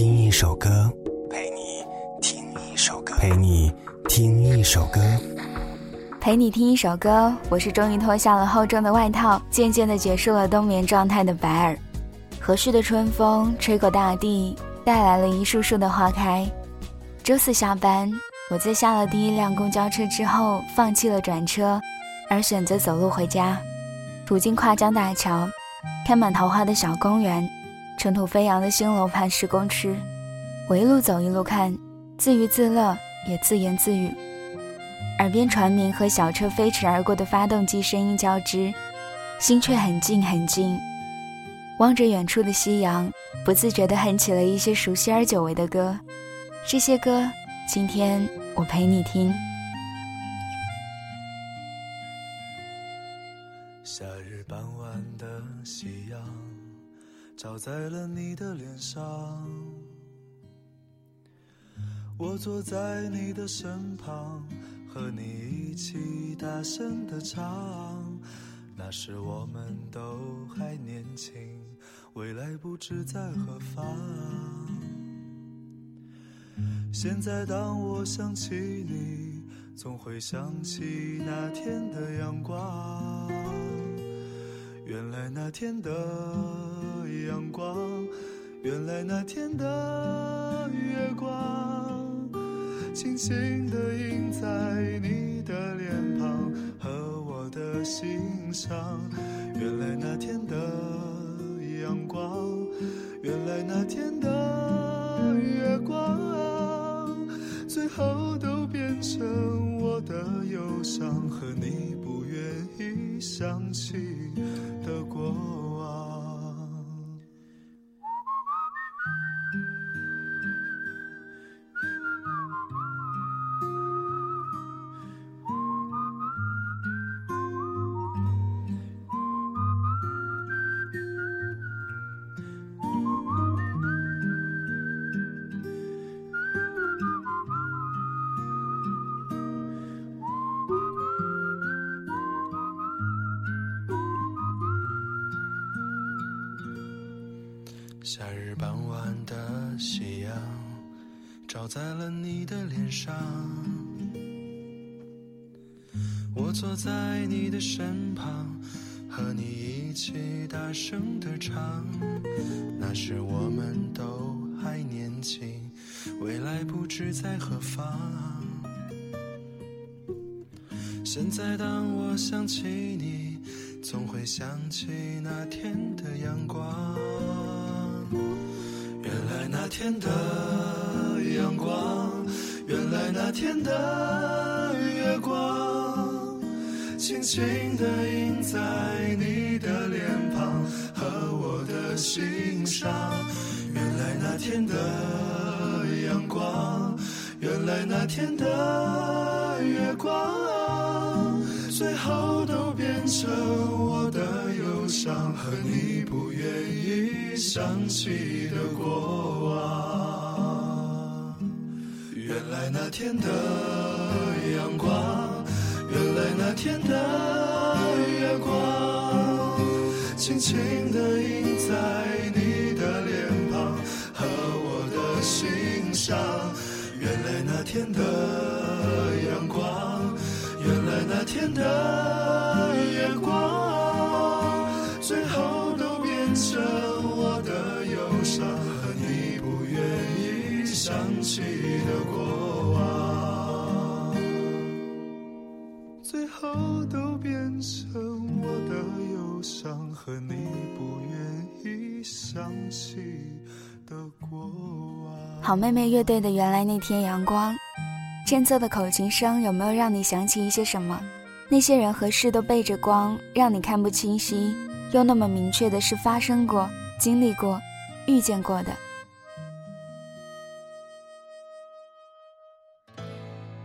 听一首歌，陪你听一首歌，陪你听一首歌，陪你听一首歌。我是终于脱下了厚重的外套，渐渐的结束了冬眠状态的白儿。和煦的春风吹过大地，带来了一束束的花开。周四下班，我在下了第一辆公交车之后，放弃了转车，而选择走路回家。途经跨江大桥，开满桃花的小公园，尘土飞扬的新楼盘十公尺。我一路走一路看，自娱自乐，也自言自语。耳边船鸣和小车飞驰而过的发动机声音交织，心却很静很静。望着远处的夕阳，不自觉地哼起了一些熟悉而久违的歌。这些歌，今天我陪你听。照在了你的脸上。我坐在你的身旁，和你一起大声的唱。那时我们都还年轻，未来不知在何方。现在当我想起你，总会想起那天的阳光。原来那天的阳光，原来那天的月光，轻轻的映在在了你的脸上。我坐在你的身旁，和你一起大声的唱。那时我们都还年轻，未来不知在何方。现在当我想起你，总会想起那天的阳光。原来那天的阳光，原来那天的月光，轻轻地印在你的脸庞和我的心上。原来那天的阳光，原来那天的月光，最后都变成我的忧伤和你不愿意想起的过往。那天的阳光，原来那天的月光，轻轻地印在你的脸庞和我的心上。原来那天的阳光，原来那天的月光，起的过往，最后都变成我的忧伤和你不愿意想起的过往。好妹妹乐队的《原来那天阳光》，间奏的口琴声有没有让你想起一些什么？那些人和事都背着光，让你看不清晰，又那么明确的是发生过、经历过、遇见过的。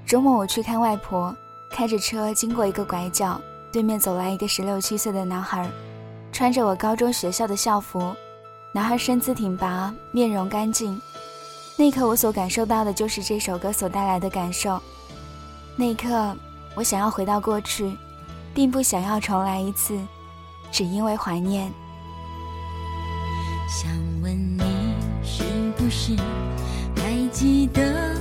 周末我去看外婆，开着车经过一个拐角，对面走来一个十六七岁的男孩，穿着我高中学校的校服。男孩身姿挺拔，面容干净。那一刻，我所感受到的就是这首歌所带来的感受。那一刻，我想要回到过去，并不想要重来一次，只因为怀念。想问你是不是，还记得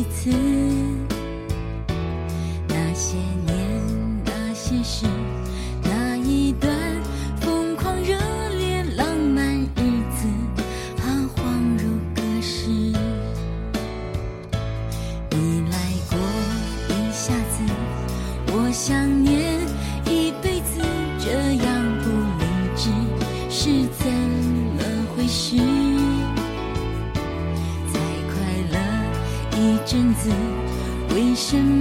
一次？为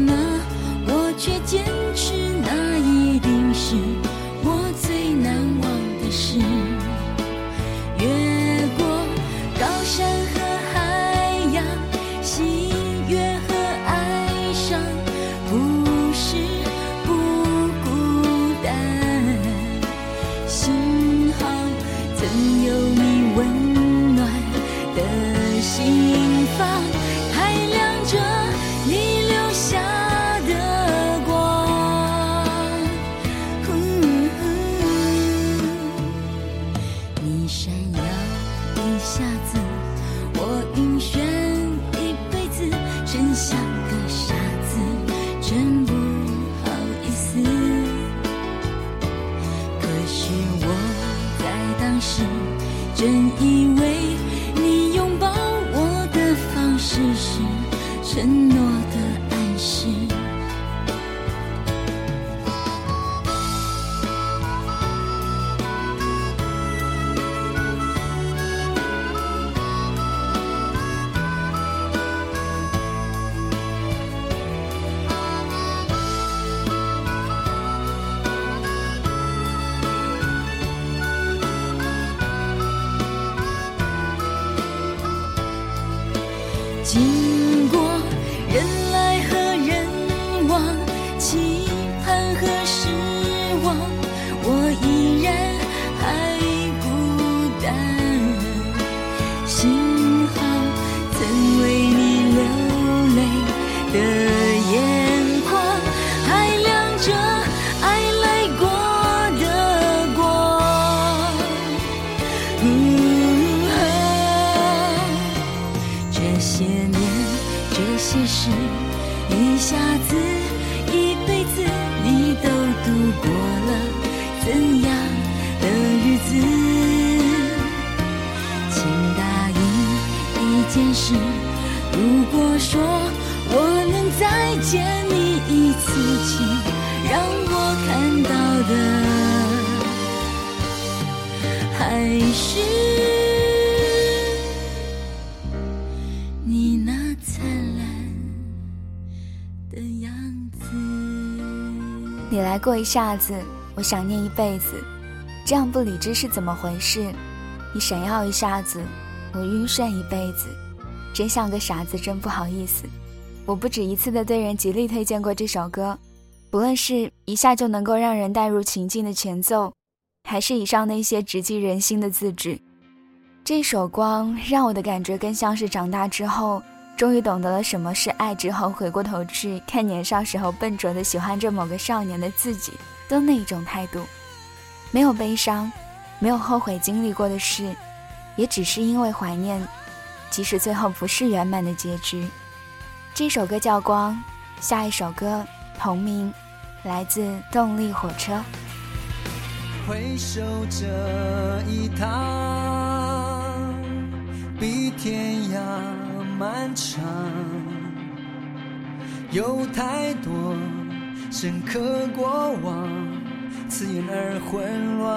真以为。见你一次，请让我看到的还是你来过一下子，我想念一辈子，这样不理智是怎么回事？你闪耀一下子，我晕眩一辈子，真像个傻子，真不好意思。我不止一次的对人极力推荐过这首歌，不论是一下就能够让人带入情境的前奏，还是以上那些直击人心的字句，这首光让我的感觉更像是长大之后。终于懂得了什么是爱之后，回过头去看年少时候笨拙的喜欢着某个少年的自己的那一种态度，没有悲伤，没有后悔经历过的事，也只是因为怀念，即使最后不是圆满的结局。这首歌叫《光》，下一首歌同名，来自动力火车。回首这一趟，比天涯。漫长，有太多深刻过往，刺眼而混乱。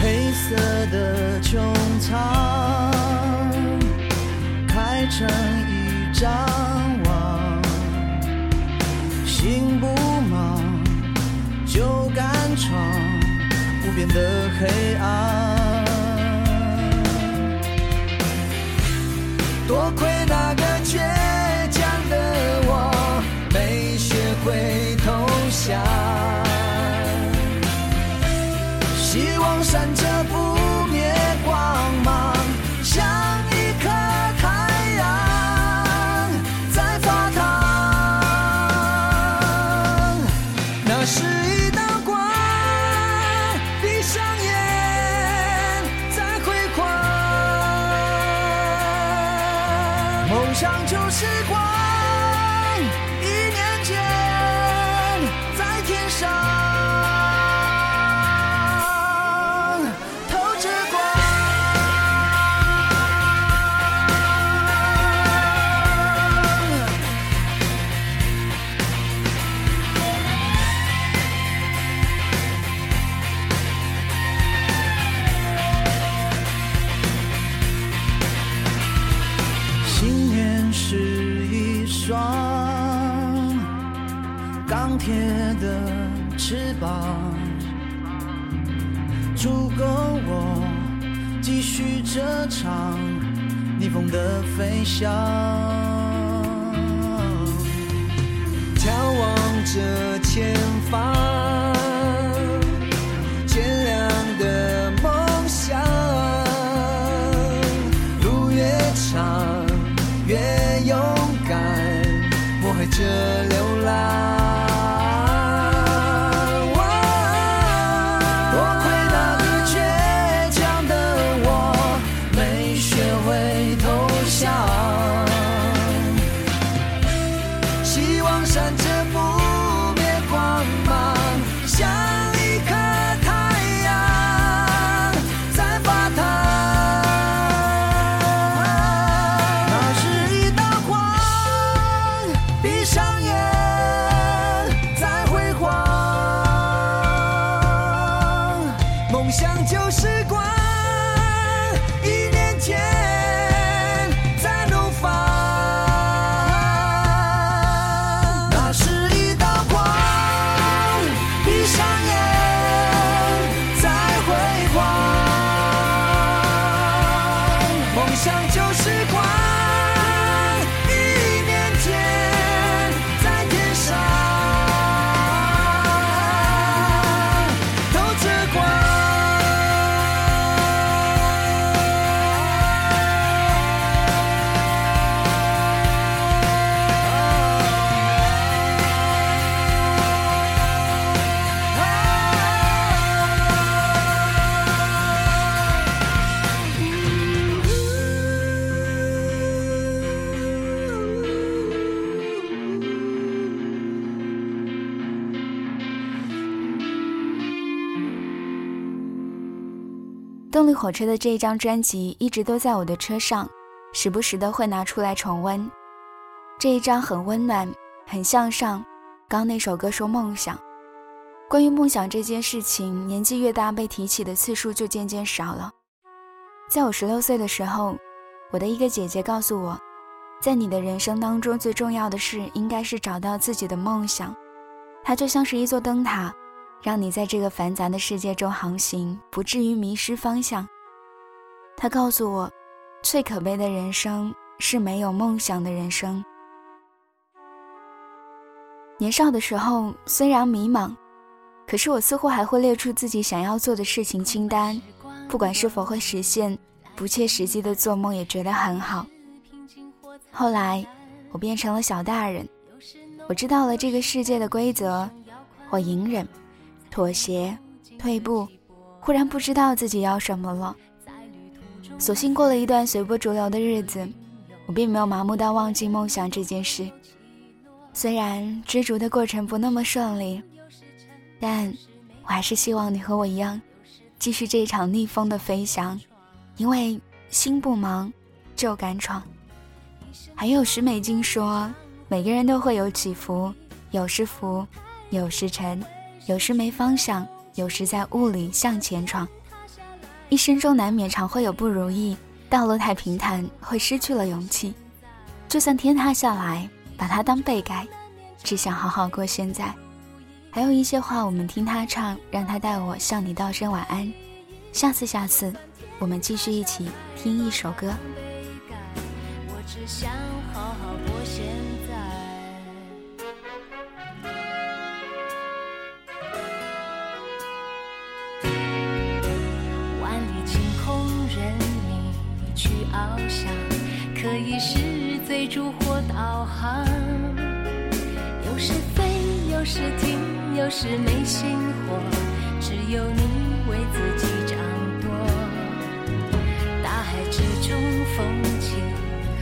黑色的穹苍，成一张网，心不忙就敢闯无边的黑暗。多亏翅膀，足够我继续这场逆风的飞翔。眺望着前方，渐亮的梦想。路越长，越勇敢，我还着流浪。动力火车的这一张专辑一直都在我的车上，时不时的会拿出来重温。这一张很温暖，很向上。刚那首歌说梦想，关于梦想这件事情，年纪越大被提起的次数就渐渐少了。在我十六岁的时候，我的一个姐姐告诉我，在你的人生当中最重要的事应该是找到自己的梦想，它就像是一座灯塔。让你在这个繁杂的世界中航行，不至于迷失方向。他告诉我，最可悲的人生是没有梦想的人生。年少的时候虽然迷茫，可是我似乎还会列出自己想要做的事情清单，不管是否会实现，不切实际的做梦也觉得很好。后来，我变成了小大人，我知道了这个世界的规则，我隐忍。妥协、退步，忽然不知道自己要什么了。索性过了一段随波逐流的日子，我并没有麻木到忘记梦想这件事。虽然追逐的过程不那么顺利，但我还是希望你和我一样，继续这场逆风的飞翔。因为心不忙，就敢闯。还有徐美静说，每个人都会有起伏，有时浮，有时沉。有时没方向，有时在雾里向前闯。一生中难免常会有不如意，道路太平坦会失去了勇气。就算天塌下来，把它当被盖，只想好好过现在。还有一些话，我们听他唱，让他带我向你道声晚安。下次，下次，我们继续一起听一首歌。我只想追逐或导航，有时飞，有时停，有时没星火，只有你为自己掌舵。大海之中，风起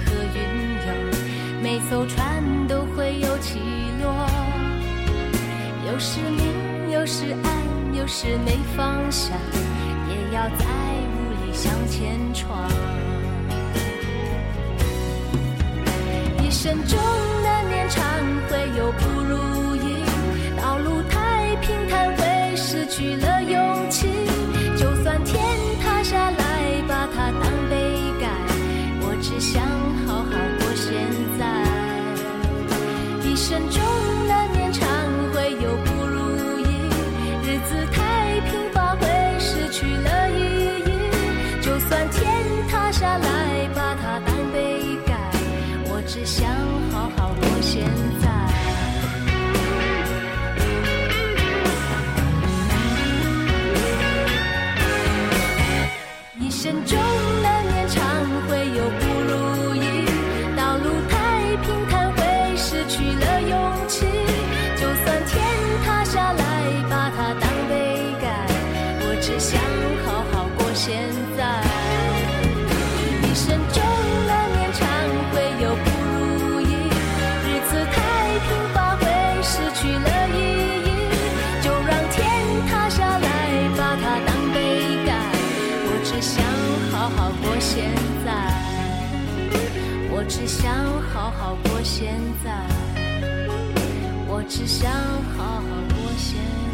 和云涌，每艘船都会有起落，有时明，有时暗，有时没方向，也要在雾里向前闯。生中难免常会有不如意道路太平坦会失去了只想好好过现在。